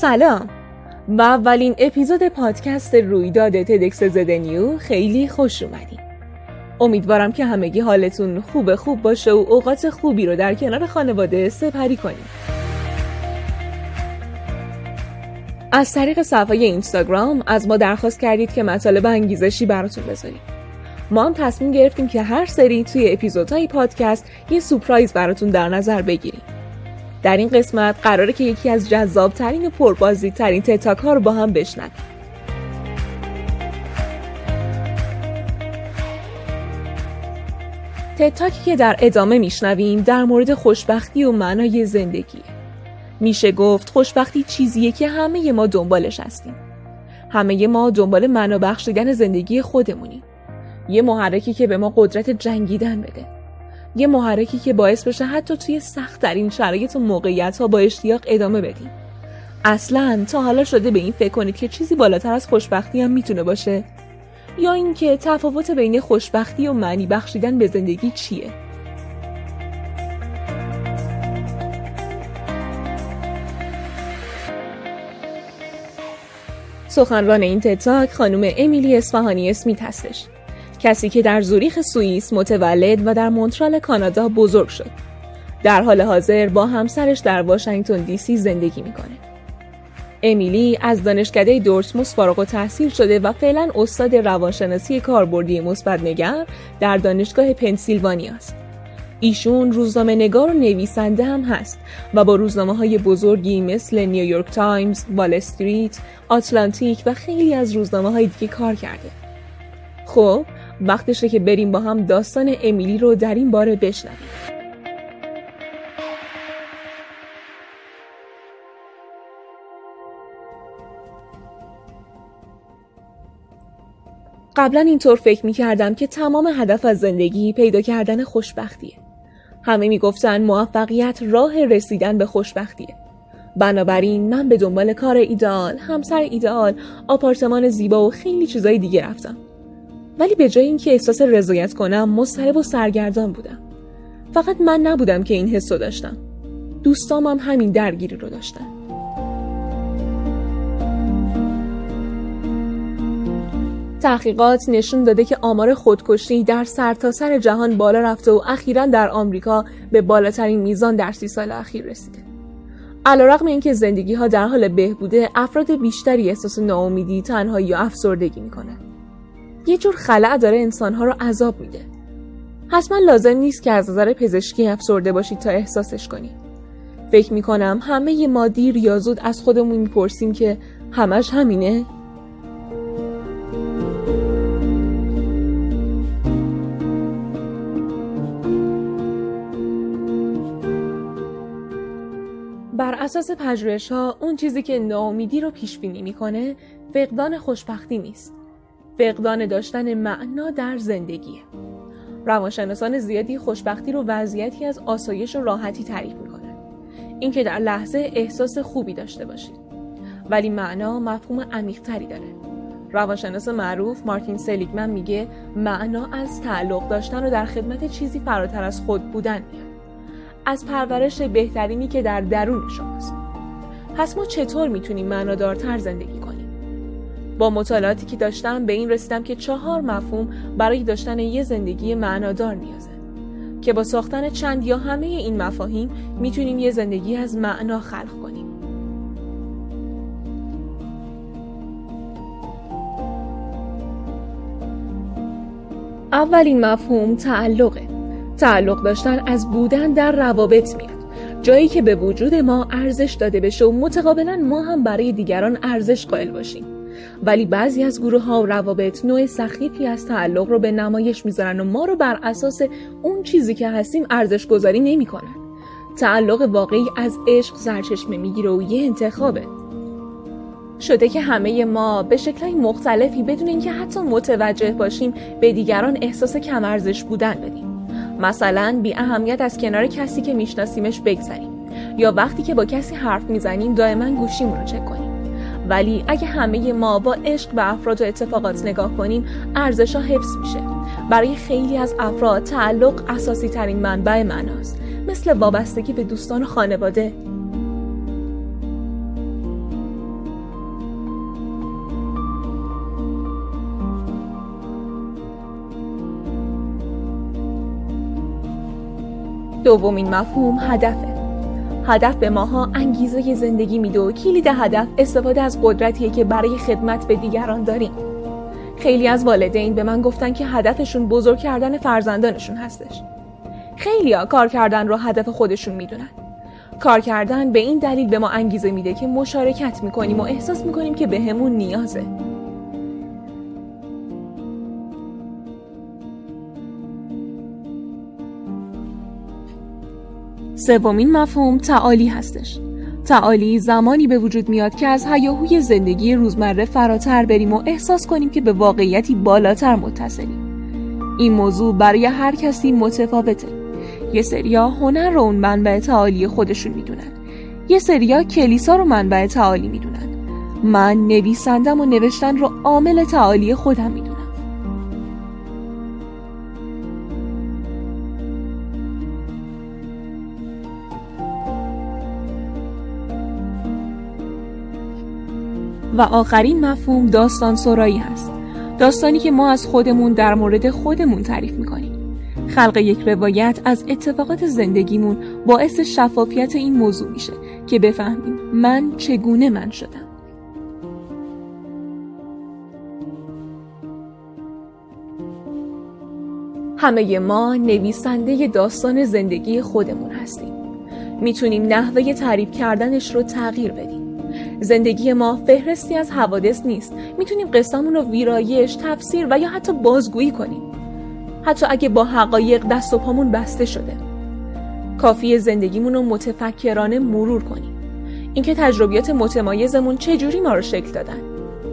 سلام. و اولین اپیزود پادکست رویداد تدکس زدنیو خیلی خوش اومدین. امیدوارم که همگی حالتون خوب خوب باشه و اوقات خوبی رو در کنار خانواده سپری کنیم از طریق صفحه اینستاگرام از ما درخواست کردید که مطالب انگیزشی براتون بذاریم. ما هم تصمیم گرفتیم که هر سری توی اپیزودهای پادکست یه سپرایز براتون در نظر بگیریم. در این قسمت قراره که یکی از جذابترین و پربازی ترین تتاک ها رو با هم بشنویم تتاکی که در ادامه میشنویم در مورد خوشبختی و معنای زندگی. میشه گفت خوشبختی چیزیه که همه ما دنبالش هستیم. همه ما دنبال معنا بخشیدن زندگی خودمونیم. یه محرکی که به ما قدرت جنگیدن بده. یه محرکی که باعث بشه حتی توی سخت این شرایط و موقعیت ها با اشتیاق ادامه بدیم اصلا تا حالا شده به این فکر کنید که چیزی بالاتر از خوشبختی هم می‌تونه باشه؟ یا اینکه تفاوت بین خوشبختی و معنی بخشیدن به زندگی چیه؟ سخنران این تتاک خانم امیلی اسفهانی اسمیت هستش. کسی که در زوریخ سوئیس متولد و در مونترال کانادا بزرگ شد در حال حاضر با همسرش در واشنگتن دی سی زندگی می‌کنه امیلی از دانشکده دارتموث فارغ تحصیل شده و فعلا استاد روانشناسی کاربردی مثبت نگر در دانشگاه پنسیلوانیا است. ایشون روزنامه نگار و نویسنده هم هست و با روزنامه های بزرگی مثل نیویورک تایمز، وال استریت، آتلانتیک و خیلی از روزنامه های دیگه کار کرده. خب وقتشه که بریم با هم داستان امیلی رو در این باره بشنویم. قبلا اینطور فکر می کردم که تمام هدف از زندگی پیدا کردن خوشبختیه. همه می‌گفتن موفقیت راه رسیدن به خوشبختیه. بنابراین من به دنبال کار ایدئال، همسر ایدئال، آپارتمان زیبا و خیلی چیزای دیگه رفتم. ولی به جای اینکه احساس رضایت کنم مضطرب و سرگردان بودم فقط من نبودم که این حسو داشتم دوستام هم همین درگیری رو داشتن تحقیقات نشون داده که آمار خودکشی در سرتاسر سر جهان بالا رفته و اخیرا در آمریکا به بالاترین میزان در سی سال اخیر رسیده. علیرغم اینکه زندگی ها در حال بهبوده، افراد بیشتری احساس ناامیدی، تنهایی یا افسردگی می‌کنن. یه جور خلع داره انسانها رو عذاب میده. حتما لازم نیست که از نظر پزشکی افسرده باشید تا احساسش کنید فکر می‌کنم همه ما دیر یا زود از خودمون می‌پرسیم که همش همینه؟ بر اساس پژوهش ها اون چیزی که ناامیدی رو پیش بینی می‌کنه فقدان خوشبختی نیست. فقدان داشتن معنا در زندگی. روانشناسان زیادی خوشبختی رو وضعیتی از آسایش و راحتی تعریف می‌کنن. اینکه در لحظه احساس خوبی داشته باشید. ولی معنا مفهوم عمیقتری داره. روانشناس معروف مارتین سلیگمن میگه معنا از تعلق داشتن و در خدمت چیزی فراتر از خود بودن میاد. از پرورش بهترینی که در درون شماست. پس ما چطور می‌تونیم معنادارتر زندگی کنیم؟ با مطالعاتی که داشتم به این رسیدم که چهار مفهوم برای داشتن یه زندگی معنادار نیازه. که با ساختن چند یا همه این مفاهیم می‌تونیم یه زندگی از معنا خلق کنیم. اولین مفهوم تعلقه. تعلق داشتن از بودن در روابط میاد. جایی که به وجود ما ارزش داده بشه و متقابلا ما هم برای دیگران ارزش قائل باشیم. ولی بعضی از گروه ها و روابط نوع سخیفی از تعلق رو به نمایش می‌ذارن و ما رو بر اساس اون چیزی که هستیم ارزش گذاری نمی‌کنن. تعلق واقعی از عشق سرچشمه می‌گیره و یه انتخابه. شده که همه ما به شکلهای مختلفی بدون اینکه حتی متوجه باشیم به دیگران احساس کم ارزش بودن بدیم. مثلا بی اهمیت از کنار کسی که میشناسیمش بگذریم یا وقتی که با کسی حرف می‌زنیم دائما گوشیمون رو چک کنیم. ولی اگه همه ما با عشق به افراد و اتفاقات نگاه کنیم ارزش ها حفظ میشه. برای خیلی از افراد تعلق اساسی ترین منبع معناست مثل وابستگی به دوستان و خانواده. دومین مفهوم هدفه. هدف به ماها انگیزه زندگی میده و کلید هدف استفاده از قدرتیه که برای خدمت به دیگران داریم. خیلی از والدین به من گفتن که هدفشون بزرگ کردن فرزندانشون هستش. خیلی ها کار کردن رو هدف خودشون می‌دونن. کار کردن به این دلیل به ما انگیزه میده که مشارکت می‌کنیم و احساس می‌کنیم که به همون نیازه. سومین مفهوم تعالی هستش. تعالی زمانی به وجود میاد که از هیاهوی زندگی روزمره فراتر بریم و احساس کنیم که به واقعیتی بالاتر متصلیم. این موضوع برای هر کسی متفاوته. یه سریا هنر رو اون منبع تعالی خودشون می‌دونن. یه سریا کلیسا رو منبع تعالی می‌دونن. من نویسندم و نوشتن رو عامل تعالی خودم می‌دونم. و آخرین مفهوم داستان سرایی هست. داستانی که ما از خودمون در مورد خودمون تعریف می‌کنیم. خلق یک روایت از اتفاقات زندگیمون باعث شفافیت این موضوع میشه که بفهمیم من چگونه من شدم. همه ما نویسنده داستان زندگی خودمون هستیم. می‌تونیم نحوه تعریف کردنش رو تغییر بدیم. زندگی ما فهرستی از حوادث نیست. می‌تونیم قصهمون رو ویرایش تفسیر و یا حتی بازگویی کنیم. حتی اگه با حقایق دست و پامون بسته شده. کافی زندگیمون رو متفکرانه مرور کنیم. اینکه تجربیات متمایزمون چه جوری ما رو شکل دادن.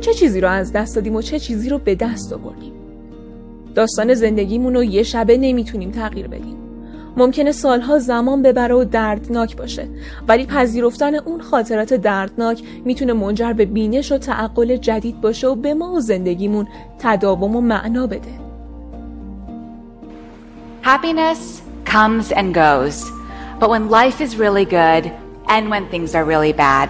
چه چیزی رو از دست دادیم و چه چیزی رو به دست آوردیم. داستان زندگیمون رو یه شبه نمی‌تونیم تغییر بدیم. ممکنه سالها زمان ببره و دردناک باشه ولی پذیرفتن اون خاطرات دردناک می‌تونه منجر به بینش و تعقل جدید باشه و به ما و زندگیمون تداوم و معنا بده Happiness comes and goes, but when life is really good and when things are really bad,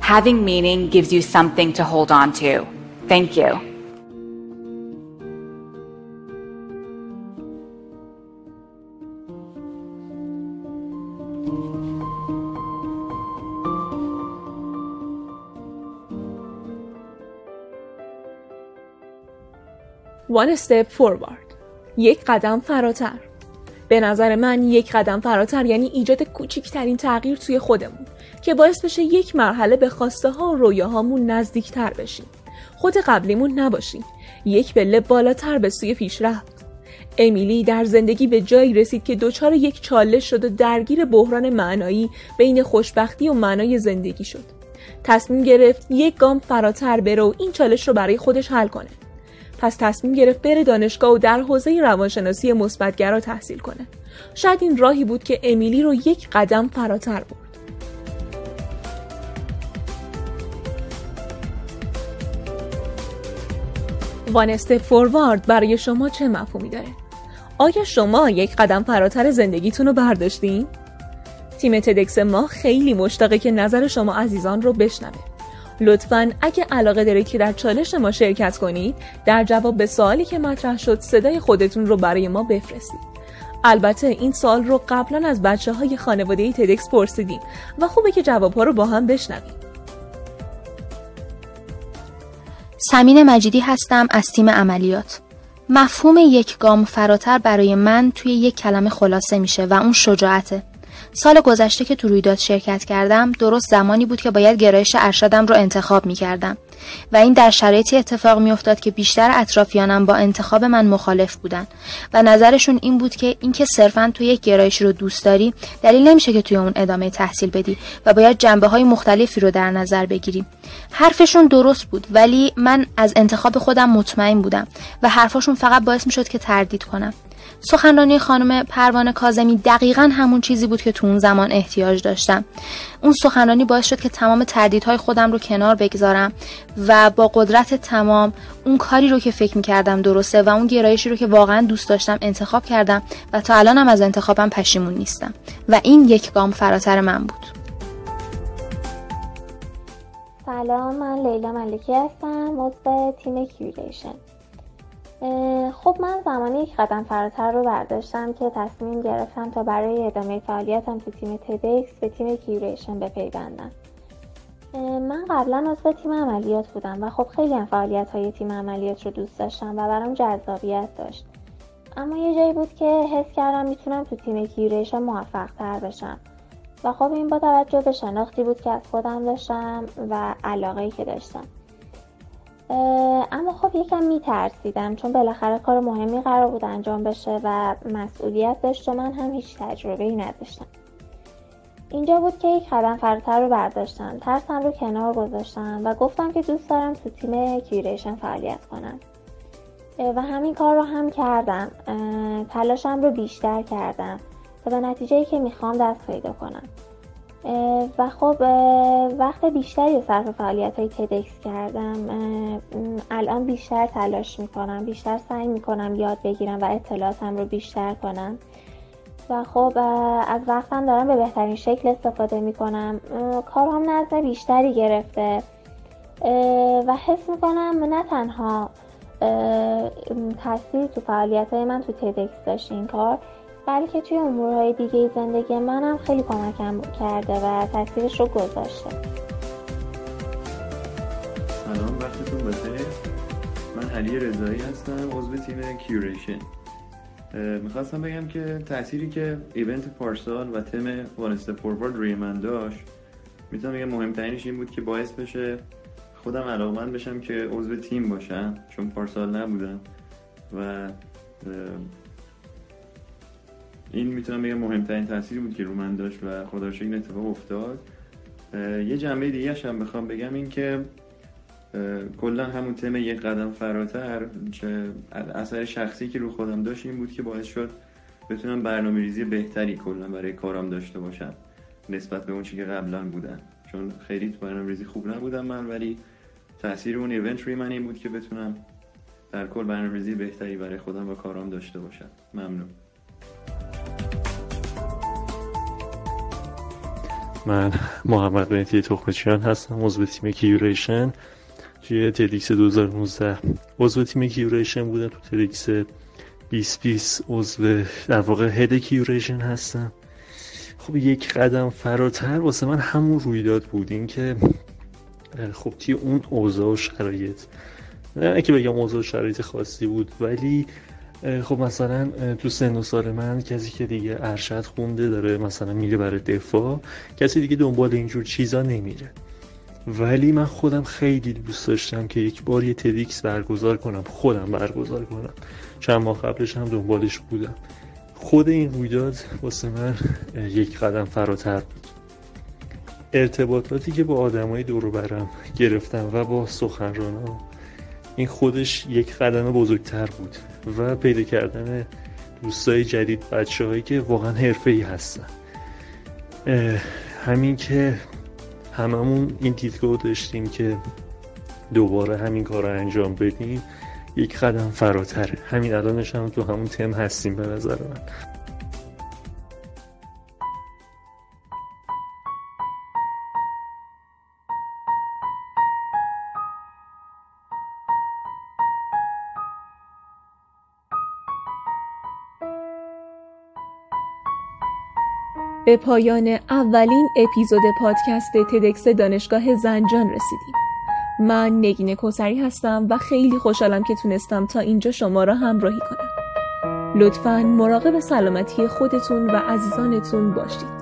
having meaning gives you something to hold on to. Thank you. One step forward. یک قدم فراتر. به نظر من یک قدم فراتر یعنی ایجاد کوچکترین تغییر توی خودمون که باعث بشه یک مرحله به خواسته ها و رویاهامون نزدیکتر بشیم. خود قبلیمون نباشیم. یک بله بالاتر به سوی پیشرفت امیلی در زندگی به جایی رسید که دچار یک چالش شد و درگیر بحران معنایی بین خوشبختی و معنای زندگی شد. تصمیم گرفت یک گام فراتر بره و این چالش رو برای خودش حل کنه. پس تصمیم گرفت بره دانشگاه و در حوزه روانشناسی مثبتگرا تحصیل کنه شاید این راهی بود که امیلی رو یک قدم فراتر برد وانست فوروارد برای شما چه مفهومی داره؟ آیا شما یک قدم فراتر زندگیتون رو برداشتین؟ تیم تدکس ما خیلی مشتاقه که نظر شما عزیزان رو بشنوه. لطفا اگه علاقه دارید که در چالش ما شرکت کنید در جواب به سوالی که مطرح شد صدای خودتون رو برای ما بفرستید. البته این سال رو قبلا از بچه های خانواده تدکس پرسیدیم و خوبه که جواب ها رو با هم بشنویم. سمین مجیدی هستم از تیم عملیات. مفهوم یک گام فراتر برای من توی یک کلمه خلاصه میشه و اون شجاعته. سال گذشته که تو رویداد شرکت کردم درست زمانی بود که باید گرایش ارشدم رو انتخاب می کردم و این در شرایطی اتفاق می افتاد که بیشتر اطرافیانم با انتخاب من مخالف بودن. و نظرشون این بود که اینکه صرفا تو یک گرایش رو دوست داری دلیل نمیشه که توی اون ادامه تحصیل بدی و باید جنبه های مختلفی رو در نظر بگیری. حرفشون درست بود ولی من از انتخاب خودم مطمئن بودم و حرفشون فقط باعث می شد که تردید کنم. سخنرانی خانم پروانه کازمی دقیقا همون چیزی بود که تو اون زمان احتیاج داشتم. اون سخنرانی باعث شد که تمام تردیدهای خودم رو کنار بگذارم و با قدرت تمام اون کاری رو که فکر می‌کردم درسته و اون گرایشی رو که واقعا دوست داشتم انتخاب کردم و تا الانم از انتخابم پشیمون نیستم. و این یک گام فراتر من بود. سلام من لیلا ملکی هستم عضو تیم کیوریشن خب من زمانی یک قدم فراتر رو برداشتم که تصمیم گرفتم تا برای ادامه فعالیتم تو تیم TEDx به تیم curation بپیوندم. من قبلا عضو تیم عملیات بودم و خب خیلی هم فعالیت های تیم عملیات رو دوست داشتم و برام جذابیت داشت. اما یه جایی بود که حس کردم می‌تونم تو تیم curation موفق تر بشم. و خب این با توجه به شناختی بود که از خودم داشتم و علاقه که داشتم. اما خب یکم میترسیدم چون بالاخره کار مهمی قرار بود انجام بشه و مسئولیت داشت و من هم هیچ تجربه ای نداشتم. اینجا بود که یک قدم فراتر رو برداشتم ترسم رو کنار گذاشتم و گفتم که دوست دارم تو تیم کیوریشن فعالیت کنم. و همین کار رو هم کردم. تلاشم رو بیشتر کردم تا به نتیجه که می‌خوام دست پیدا کنم. و خب وقت بیشتری صرف فعالیت های تدکس کردم الان بیشتر تلاش می‌کنم بیشتر سعی می‌کنم یاد بگیرم و اطلاعاتم رو بیشتر کنم. و خب از وقتم دارم به بهترین شکل استفاده می‌کنم. کارم نظم بیشتری گرفته. و حس می‌کنم نه تنها تاثیر تو فعالیت های من تو تدکس داشت این کار بلکه توی امورهای دیگه زندگی منم خیلی کمکم کرده و تاثیرش رو گذاشته. سلام وقتتون بخیر. من علی رضایی هستم عضو تیم کیوریشن. می‌خواستم بگم که تأثیری که ایونت پارسال و تم وان فوروارد روی من داشت می‌تونم بگم مهمترینش این بود که باعث بشه خودم علاقمند بشم که عضو تیم باشم چون پارسال نبودم. و این می‌تونم بگم مهمترین تاثیری بود که رو من داشت و خدا این اتفاق افتاد. یه جنبه دیگه هم بخوام بگم این که کلا همون تم یک قدم فراتر اثر شخصی که رو خودم داشت این بود که باعث شد بتونم برنامه ریزی بهتری کلا برای کارم داشته باشم نسبت به اون چی که قبلا بودن. چون خیلی تو برنامه ریزی خوب نبودم من ولی تاثیر اون ایونت روی من این بود که بتونم در کل برنامه ریزی بهتری برای خودم و کارم داشته باشم. ممنون. من محمد مهدی تخمچیان هستم عضو تیم curation. توی TEDx 2019 عضو تیم curation بودم تو TEDx 2020 عضو در واقع head curation هستم. خب یک قدم فراتر واسه من همون رویداد بود این که خب توی اون اوضاع و شرایط. نه که بگم اوضاع و شرایط خاصی بود ولی خب مثلا تو سن و سال من کسی که دیگه ارشد خونده داره مثلا میره برای دفاع کسی دیگه دنبال اینجور چیزا نمیره. ولی من خودم خیلی دوست داشتم که یک بار یه تدیکس برگزار کنم. خودم برگزار کنم. چند ماه قبلش هم دنبالش بودم. خود این رویداد واسه من یک قدم فراتر بود. ارتباطاتی که با آدمای دور برم گرفتم و با سخنرانان این خودش یک قدم بزرگتر بود. و پیدا کردن دوستای جدید بچه هایی که واقعا حرفه ای هستن همین که هممون این دیدگاه داشتیم که دوباره همین کار رو انجام بدیم یک قدم فراتره. همین الانش هم تو همون تم هستیم به نظر من. به پایان اولین اپیزود پادکست تدکس دانشگاه زنجان رسیدیم. من نگین کوسری هستم و خیلی خوشحالم که تونستم تا اینجا شما را همراهی کنم. لطفا مراقب سلامتی خودتون و عزیزانتون باشید.